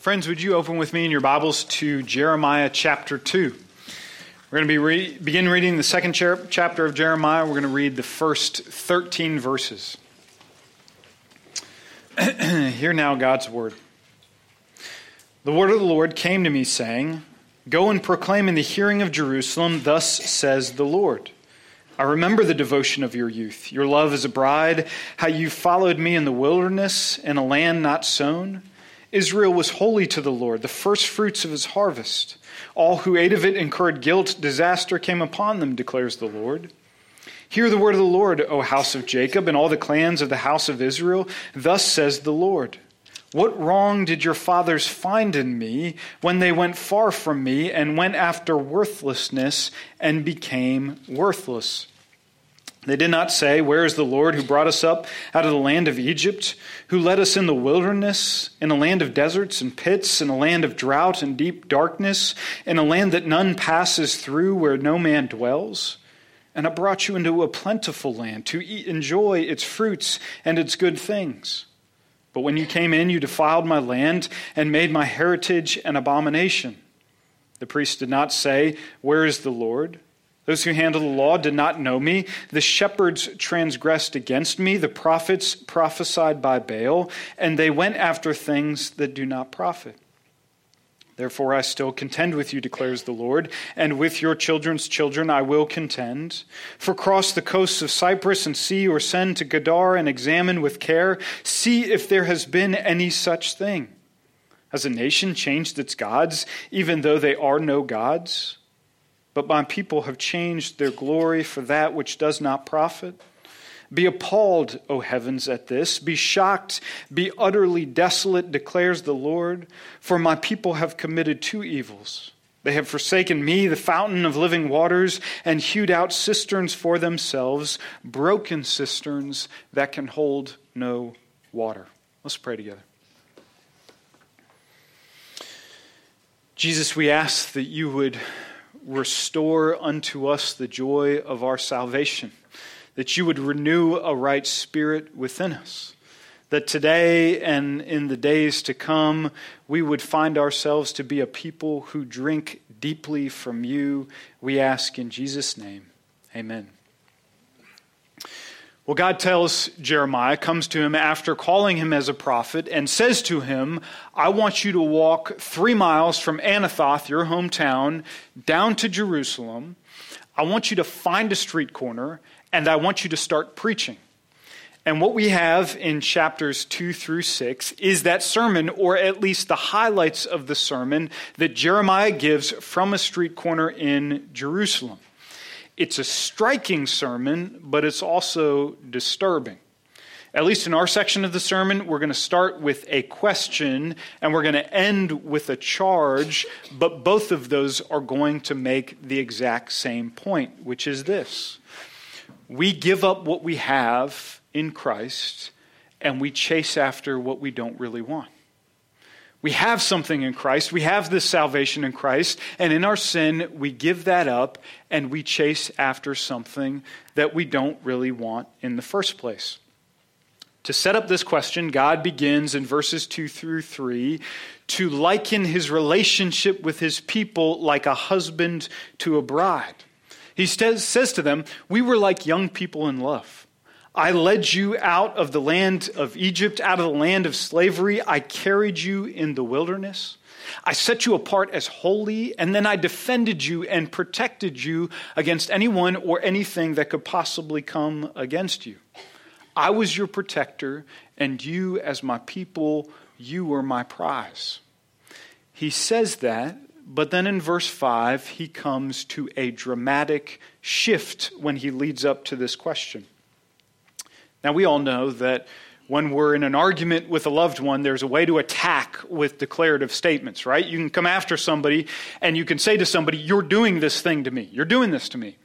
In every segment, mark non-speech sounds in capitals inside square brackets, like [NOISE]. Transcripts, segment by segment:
Friends, would you open with me in your Bibles to Jeremiah chapter 2? We're going to be re- begin reading the second cha- chapter of Jeremiah. We're going to read the first 13 verses. [CLEARS THROAT] Hear now God's word. The word of the Lord came to me, saying, Go and proclaim in the hearing of Jerusalem, Thus says the Lord. I remember the devotion of your youth, your love as a bride, how you followed me in the wilderness, in a land not sown Israel was holy to the Lord, the first fruits of his harvest. All who ate of it incurred guilt. Disaster came upon them, declares the Lord. Hear the word of the Lord, O house of Jacob, and all the clans of the house of Israel. Thus says the Lord What wrong did your fathers find in me when they went far from me and went after worthlessness and became worthless? They did not say, Where is the Lord who brought us up out of the land of Egypt, who led us in the wilderness, in a land of deserts and pits, in a land of drought and deep darkness, in a land that none passes through, where no man dwells? And I brought you into a plentiful land to eat, enjoy its fruits and its good things. But when you came in, you defiled my land and made my heritage an abomination. The priest did not say, Where is the Lord? Those who handle the law did not know me. The shepherds transgressed against me. The prophets prophesied by Baal, and they went after things that do not profit. Therefore, I still contend with you, declares the Lord, and with your children's children I will contend. For cross the coasts of Cyprus and see, or send to Kedar and examine with care, see if there has been any such thing. Has a nation changed its gods, even though they are no gods? But my people have changed their glory for that which does not profit. Be appalled, O heavens, at this. Be shocked, be utterly desolate, declares the Lord, for my people have committed two evils. They have forsaken me, the fountain of living waters, and hewed out cisterns for themselves, broken cisterns that can hold no water. Let's pray together. Jesus, we ask that you would restore unto us the joy of our salvation, that you would renew a right spirit within us, that today and in the days to come, we would find ourselves to be a people who drink deeply from you. We ask in Jesus' name. Amen. Well, God tells Jeremiah, comes to him after calling him as a prophet, and says to him, I want you to walk three miles from Anathoth, your hometown, down to Jerusalem. I want you to find a street corner, and I want you to start preaching. And what we have in chapters 2 through 6 is that sermon, or at least the highlights of the sermon that Jeremiah gives from a street corner in Jerusalem. It's a striking sermon, but it's also disturbing. At least in our section of the sermon, we're going to start with a question and we're going to end with a charge, but both of those are going to make the exact same point, which is this We give up what we have in Christ and we chase after what we don't really want. We have something in Christ. We have this salvation in Christ. And in our sin, we give that up and we chase after something that we don't really want in the first place. To set up this question, God begins in verses 2 through 3 to liken his relationship with his people like a husband to a bride. He says to them, We were like young people in love. I led you out of the land of Egypt, out of the land of slavery. I carried you in the wilderness. I set you apart as holy, and then I defended you and protected you against anyone or anything that could possibly come against you. I was your protector, and you, as my people, you were my prize. He says that, but then in verse 5, he comes to a dramatic shift when he leads up to this question. Now, we all know that when we're in an argument with a loved one, there's a way to attack with declarative statements, right? You can come after somebody and you can say to somebody, You're doing this thing to me. You're doing this to me.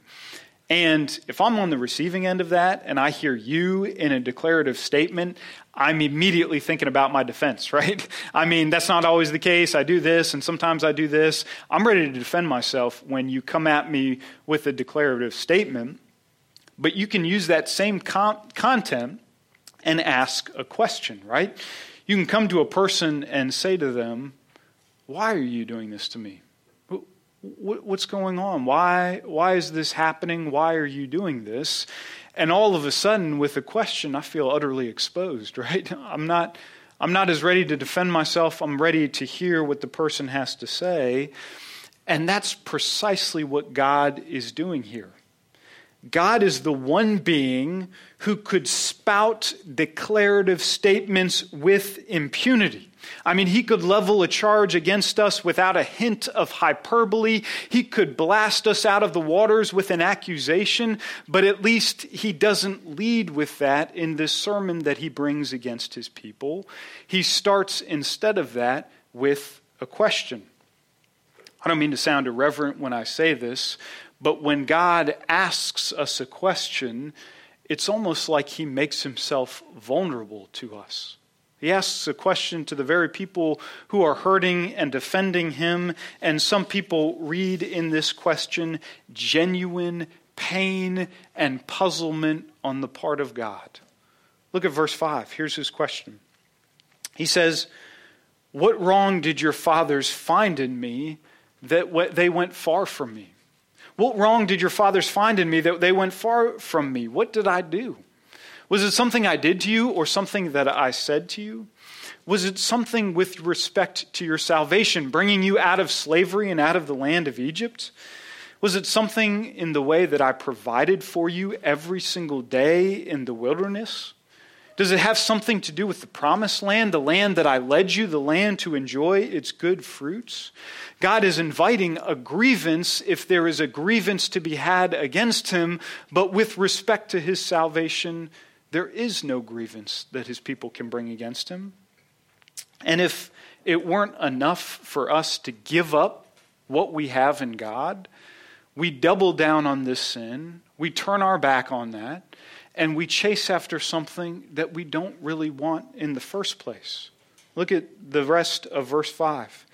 And if I'm on the receiving end of that and I hear you in a declarative statement, I'm immediately thinking about my defense, [LAUGHS] right? I mean, that's not always the case. I do this and sometimes I do this. I'm ready to defend myself when you come at me with a declarative statement. But you can use that same con- content and ask a question, right? You can come to a person and say to them, Why are you doing this to me? What's going on? Why, why is this happening? Why are you doing this? And all of a sudden, with a question, I feel utterly exposed, [LAUGHS] right? I'm not, I'm not as ready to defend myself. I'm ready to hear what the person has to say. And that's precisely what God is doing here. God is the one being who could spout declarative statements with impunity. I mean, he could level a charge against us without a hint of hyperbole. He could blast us out of the waters with an accusation, but at least he doesn't lead with that in this sermon that he brings against his people. He starts instead of that with a question. I don't mean to sound irreverent when I say this, but when God asks us a question, it's almost like he makes himself vulnerable to us. He asks a question to the very people who are hurting and defending him, and some people read in this question genuine pain and puzzlement on the part of God. Look at verse 5. Here's his question. He says, What wrong did your fathers find in me that they went far from me? What wrong did your fathers find in me that they went far from me? What did I do? Was it something I did to you or something that I said to you? Was it something with respect to your salvation, bringing you out of slavery and out of the land of Egypt? Was it something in the way that I provided for you every single day in the wilderness? Does it have something to do with the promised land, the land that I led you, the land to enjoy its good fruits? God is inviting a grievance if there is a grievance to be had against him, but with respect to his salvation, there is no grievance that his people can bring against him. And if it weren't enough for us to give up what we have in God, we double down on this sin, we turn our back on that, and we chase after something that we don't really want in the first place. Look at the rest of verse 5.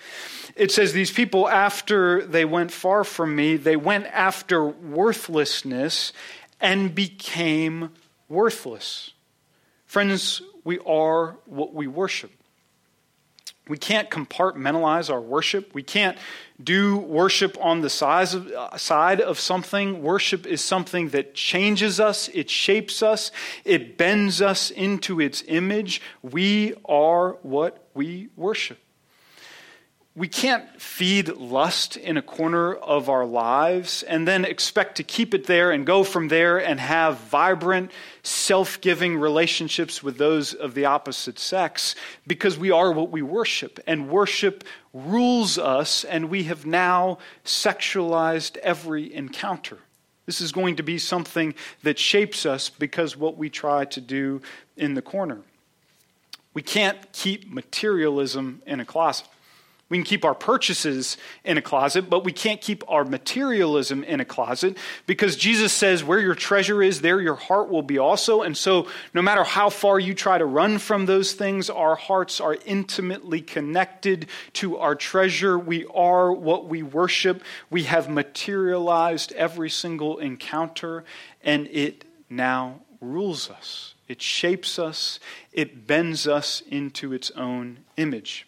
It says, These people, after they went far from me, they went after worthlessness and became worthless. Friends, we are what we worship. We can't compartmentalize our worship. We can't do worship on the size of, uh, side of something. Worship is something that changes us, it shapes us, it bends us into its image. We are what we worship. We can't feed lust in a corner of our lives and then expect to keep it there and go from there and have vibrant, self giving relationships with those of the opposite sex because we are what we worship. And worship rules us, and we have now sexualized every encounter. This is going to be something that shapes us because what we try to do in the corner. We can't keep materialism in a closet. We can keep our purchases in a closet, but we can't keep our materialism in a closet because Jesus says, Where your treasure is, there your heart will be also. And so, no matter how far you try to run from those things, our hearts are intimately connected to our treasure. We are what we worship. We have materialized every single encounter, and it now rules us. It shapes us, it bends us into its own image.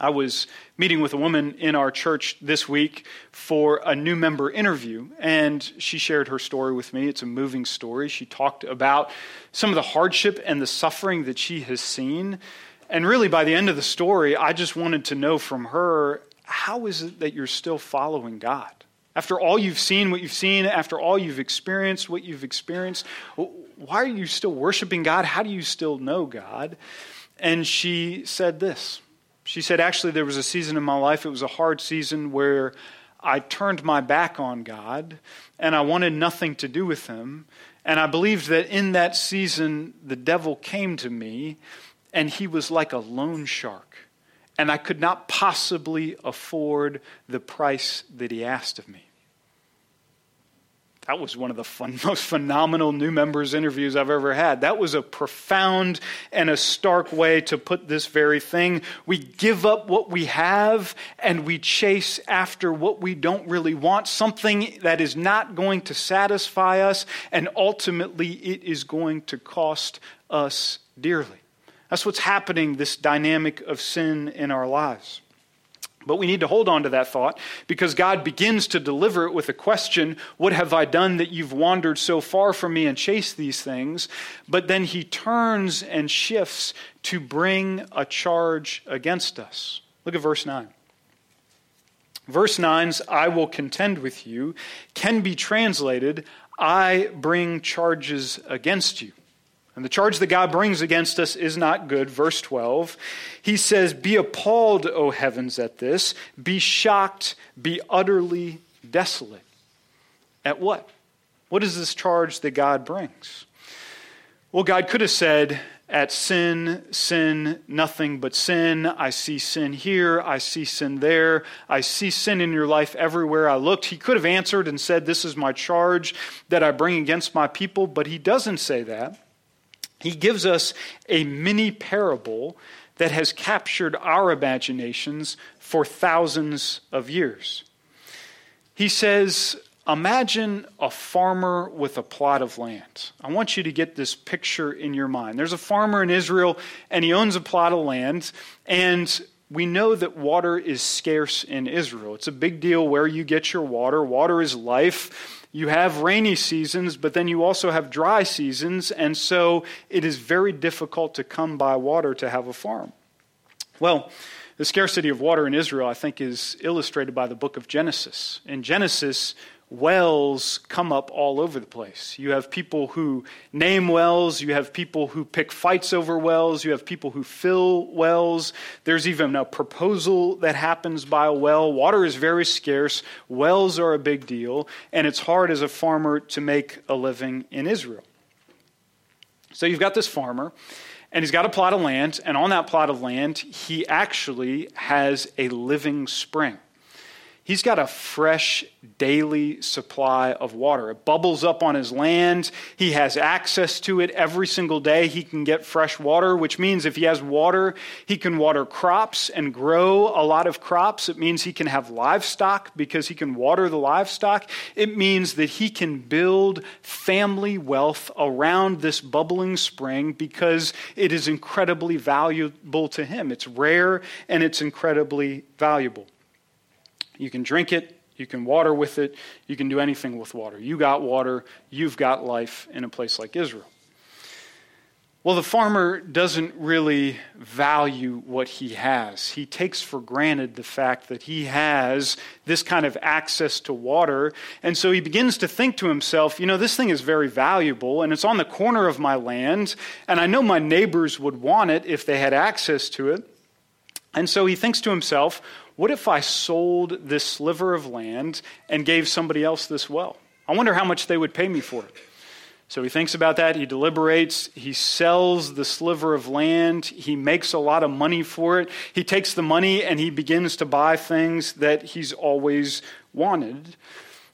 I was meeting with a woman in our church this week for a new member interview, and she shared her story with me. It's a moving story. She talked about some of the hardship and the suffering that she has seen. And really, by the end of the story, I just wanted to know from her how is it that you're still following God? After all you've seen, what you've seen, after all you've experienced, what you've experienced, why are you still worshiping God? How do you still know God? And she said this. She said, Actually, there was a season in my life, it was a hard season where I turned my back on God and I wanted nothing to do with Him. And I believed that in that season, the devil came to me and he was like a loan shark. And I could not possibly afford the price that he asked of me that was one of the fun, [LAUGHS] most phenomenal new members interviews I've ever had. That was a profound and a stark way to put this very thing. We give up what we have and we chase after what we don't really want, something that is not going to satisfy us, and ultimately it is going to cost us dearly. That's what's happening, this dynamic of sin in our lives. But we need to hold on to that thought because God begins to deliver it with a question What have I done that you've wandered so far from me and chased these things? But then he turns and shifts to bring a charge against us. Look at verse 9. Verse 9's I will contend with you can be translated I bring charges against you. And the charge that God brings against us is not good. Verse 12, he says, Be appalled, O heavens, at this. Be shocked, be utterly desolate. At what? What is this charge that God brings? Well, God could have said, At sin, sin, nothing but sin. I see sin here. I see sin there. I see sin in your life everywhere I looked. He could have answered and said, This is my charge that I bring against my people, but he doesn't say that. He gives us a mini parable that has captured our imaginations for thousands of years. He says, Imagine a farmer with a plot of land. I want you to get this picture in your mind. There's a farmer in Israel, and he owns a plot of land, and we know that water is scarce in Israel. It's a big deal where you get your water. Water is life you have rainy seasons, but then you also have dry seasons, and so it is very difficult to come by water to have a farm. Well, the scarcity of water in Israel, I think, is illustrated by the book of Genesis. In Genesis, wells come up all over the place. You have people who name wells, you have people who pick fights over wells, you have people who fill wells. There's even a proposal that happens by a well. Water is very scarce, wells are a big deal, and it's hard as a farmer to make a living in Israel. So you've got this farmer. And he's got a plot of land, and on that plot of land, he actually has a living spring. He's got a fresh daily supply of water. It bubbles up on his land. He has access to it every single day. He can get fresh water, which means if he has water, he can water crops and grow a lot of crops. It means he can have livestock because he can water the livestock. It means that he can build family wealth around this bubbling spring because it is incredibly valuable to him. It's rare and it's incredibly valuable. You can drink it, you can water with it, you can do anything with water. You got water, you've got life in a place like Israel. Well, the farmer doesn't really value what he has. He takes for granted the fact that he has this kind of access to water. And so he begins to think to himself, you know, this thing is very valuable and it's on the corner of my land, and I know my neighbors would want it if they had access to it. And so he thinks to himself, what if I sold this sliver of land and gave somebody else this well? I wonder how much they would pay me for it. So he thinks about that. He deliberates. He sells the sliver of land. He makes a lot of money for it. He takes the money and he begins to buy things that he's always wanted.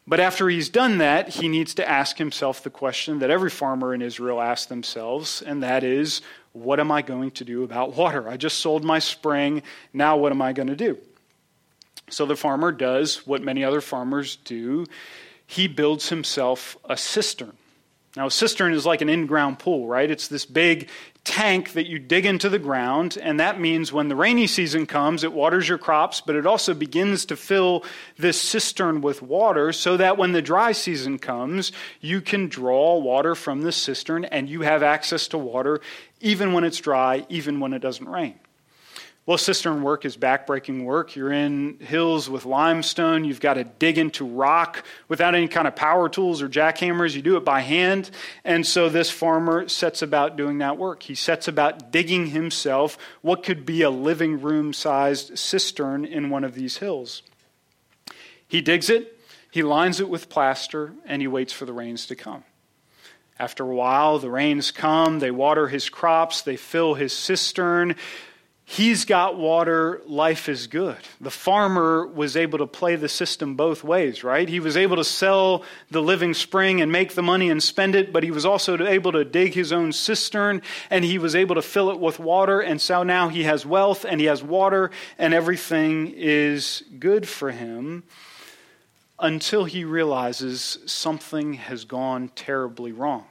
But after he's done that, he needs to ask himself the question that every farmer in Israel asks themselves, and that is, what am I going to do about water? I just sold my spring. Now what am I going to do? So the farmer does what many other farmers do he builds himself a cistern. Now, a cistern is like an in ground pool, right? It's this big tank that you dig into the ground, and that means when the rainy season comes, it waters your crops, but it also begins to fill this cistern with water so that when the dry season comes, you can draw water from the cistern and you have access to water even when it's dry, even when it doesn't rain. Well, cistern work is backbreaking work. You're in hills with limestone. You've got to dig into rock without any kind of power tools or jackhammers. You do it by hand. And so this farmer sets about doing that work. He sets about digging himself what could be a living room sized cistern in one of these hills. He digs it, he lines it with plaster, and he waits for the rains to come. After a while, the rains come, they water his crops, they fill his cistern. He's got water, life is good. The farmer was able to play the system both ways, right? He was able to sell the living spring and make the money and spend it, but he was also able to dig his own cistern and he was able to fill it with water. And so now he has wealth and he has water and everything is good for him until he realizes something has gone terribly wrong.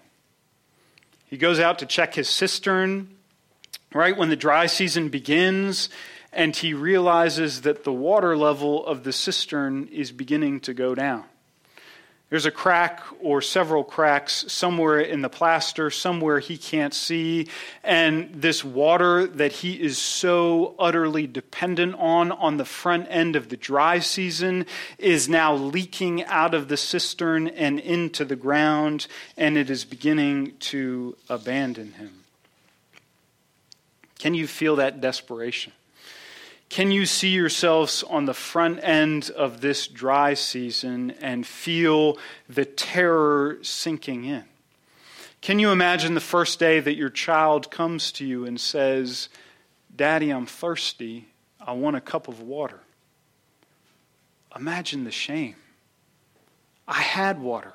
He goes out to check his cistern right when the dry season begins and he realizes that the water level of the cistern is beginning to go down. There's a crack or several cracks somewhere in the plaster, somewhere he can't see. And this water that he is so utterly dependent on on the front end of the dry season is now leaking out of the cistern and into the ground, and it is beginning to abandon him. Can you feel that desperation? Can you see yourselves on the front end of this dry season and feel the terror sinking in? Can you imagine the first day that your child comes to you and says, Daddy, I'm thirsty. I want a cup of water? Imagine the shame. I had water.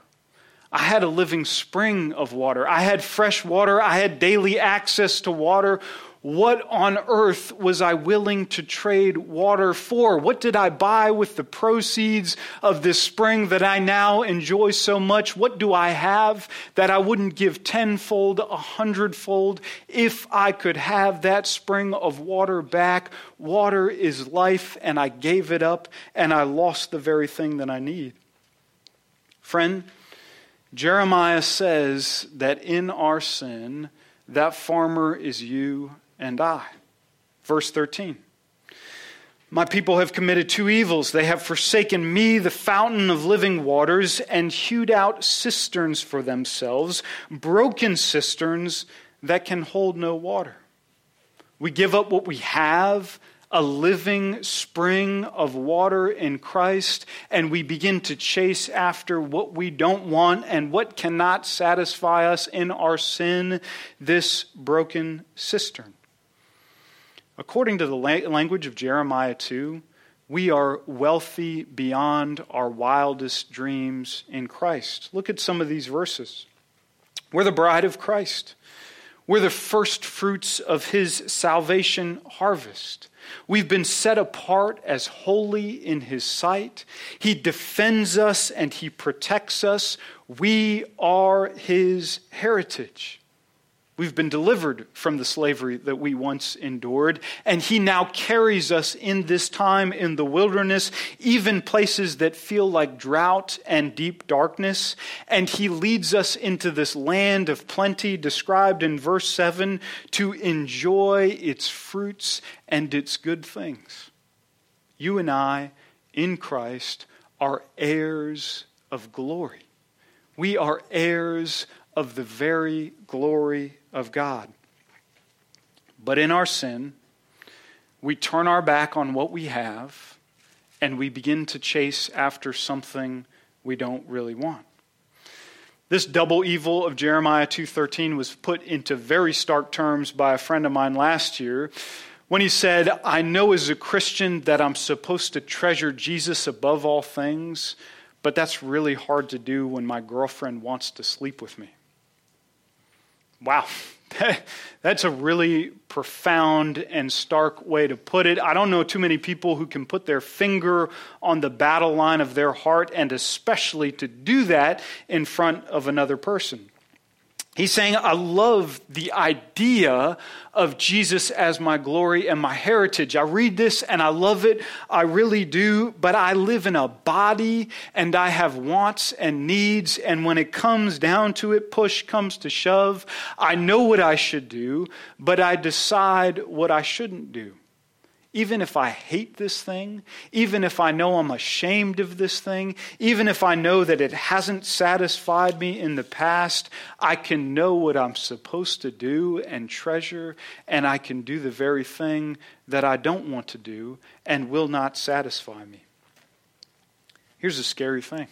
I had a living spring of water. I had fresh water. I had daily access to water. What on earth was I willing to trade water for? What did I buy with the proceeds of this spring that I now enjoy so much? What do I have that I wouldn't give tenfold, a hundredfold if I could have that spring of water back? Water is life, and I gave it up, and I lost the very thing that I need. Friend, Jeremiah says that in our sin, that farmer is you and I. Verse 13. My people have committed two evils. They have forsaken me, the fountain of living waters, and hewed out cisterns for themselves, broken cisterns that can hold no water. We give up what we have, a living spring of water in Christ, and we begin to chase after what we don't want and what cannot satisfy us in our sin, this broken cistern. According to the language of Jeremiah 2, we are wealthy beyond our wildest dreams in Christ. Look at some of these verses. We're the bride of Christ. We're the first fruits of his salvation harvest. We've been set apart as holy in his sight. He defends us and he protects us. We are his heritage. We've been delivered from the slavery that we once endured, and He now carries us in this time in the wilderness, even places that feel like drought and deep darkness. And He leads us into this land of plenty, described in verse 7, to enjoy its fruits and its good things. You and I, in Christ, are heirs of glory. We are heirs of the very glory of God. But in our sin, we turn our back on what we have and we begin to chase after something we don't really want. This double evil of Jeremiah 2:13 was put into very stark terms by a friend of mine last year when he said, "I know as a Christian that I'm supposed to treasure Jesus above all things, but that's really hard to do when my girlfriend wants to sleep with me." Wow. [LAUGHS] That's a really profound and stark way to put it. I don't know too many people who can put their finger on the battle line of their heart, and especially to do that in front of another person. He's saying, I love the idea of Jesus as my glory and my heritage. I read this and I love it. I really do. But I live in a body and I have wants and needs. And when it comes down to it, push comes to shove, I know what I should do, but I decide what I shouldn't do even if I hate this thing, even if I know I'm ashamed of this thing, even if I know that it hasn't satisfied me in the past, I can know what I'm supposed to do and treasure, and I can do the very thing that I don't want to do and will not satisfy me. Here's a scary thing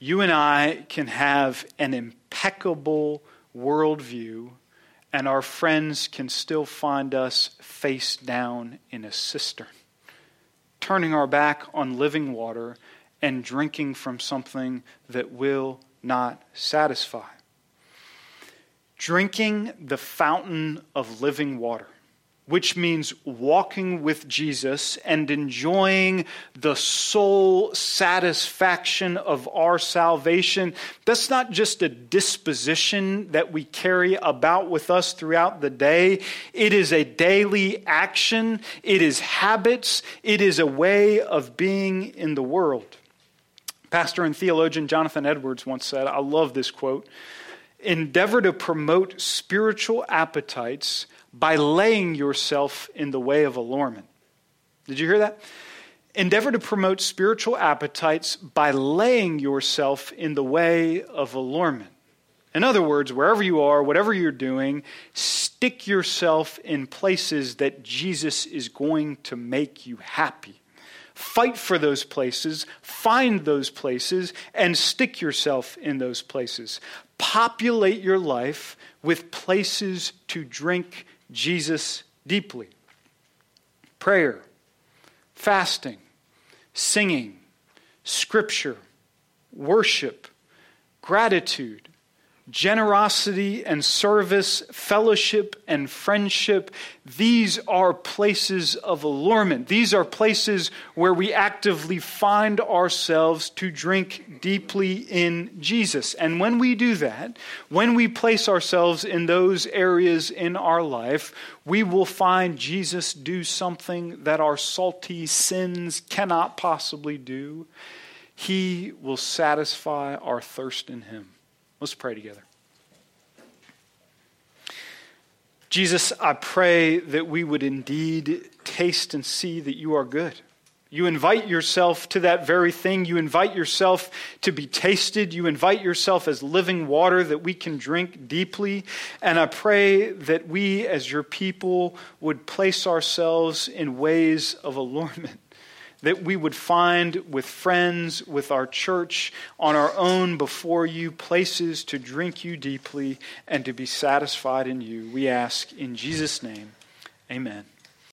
you and I can have an impeccable worldview and our friends can still find us face down in a cistern, turning our back on living water and drinking from something that will not satisfy. Drinking the fountain of living water, which means walking with Jesus and enjoying the soul satisfaction of our salvation. That's not just a disposition that we carry about with us throughout the day, it is a daily action, it is habits, it is a way of being in the world. Pastor and theologian Jonathan Edwards once said, I love this quote endeavor to promote spiritual appetites by laying yourself in the way of allurement. Did you hear that? Endeavor to promote spiritual appetites by laying yourself in the way of allurement. In other words, wherever you are, whatever you're doing, stick yourself in places that Jesus is going to make you happy. Fight for those places, find those places, and stick yourself in those places. Populate your life with places to drink Jesus deeply. Prayer, fasting, singing, scripture, worship, gratitude, generosity and service, fellowship and friendship, these are places of allurement. These are places where we actively find ourselves to drink deeply in Jesus. And when we do that, when we place ourselves in those areas in our life, we will find Jesus do something that our salty sins cannot possibly do. He will satisfy our thirst in Him. Let's pray together. Jesus, I pray that we would indeed taste and see that you are good. You invite yourself to that very thing. You invite yourself to be tasted. You invite yourself as living water that we can drink deeply. And I pray that we, as your people, would place ourselves in ways of allurement that we would find with friends, with our church, on our own before you, places to drink you deeply and to be satisfied in you. We ask in Jesus' name, amen.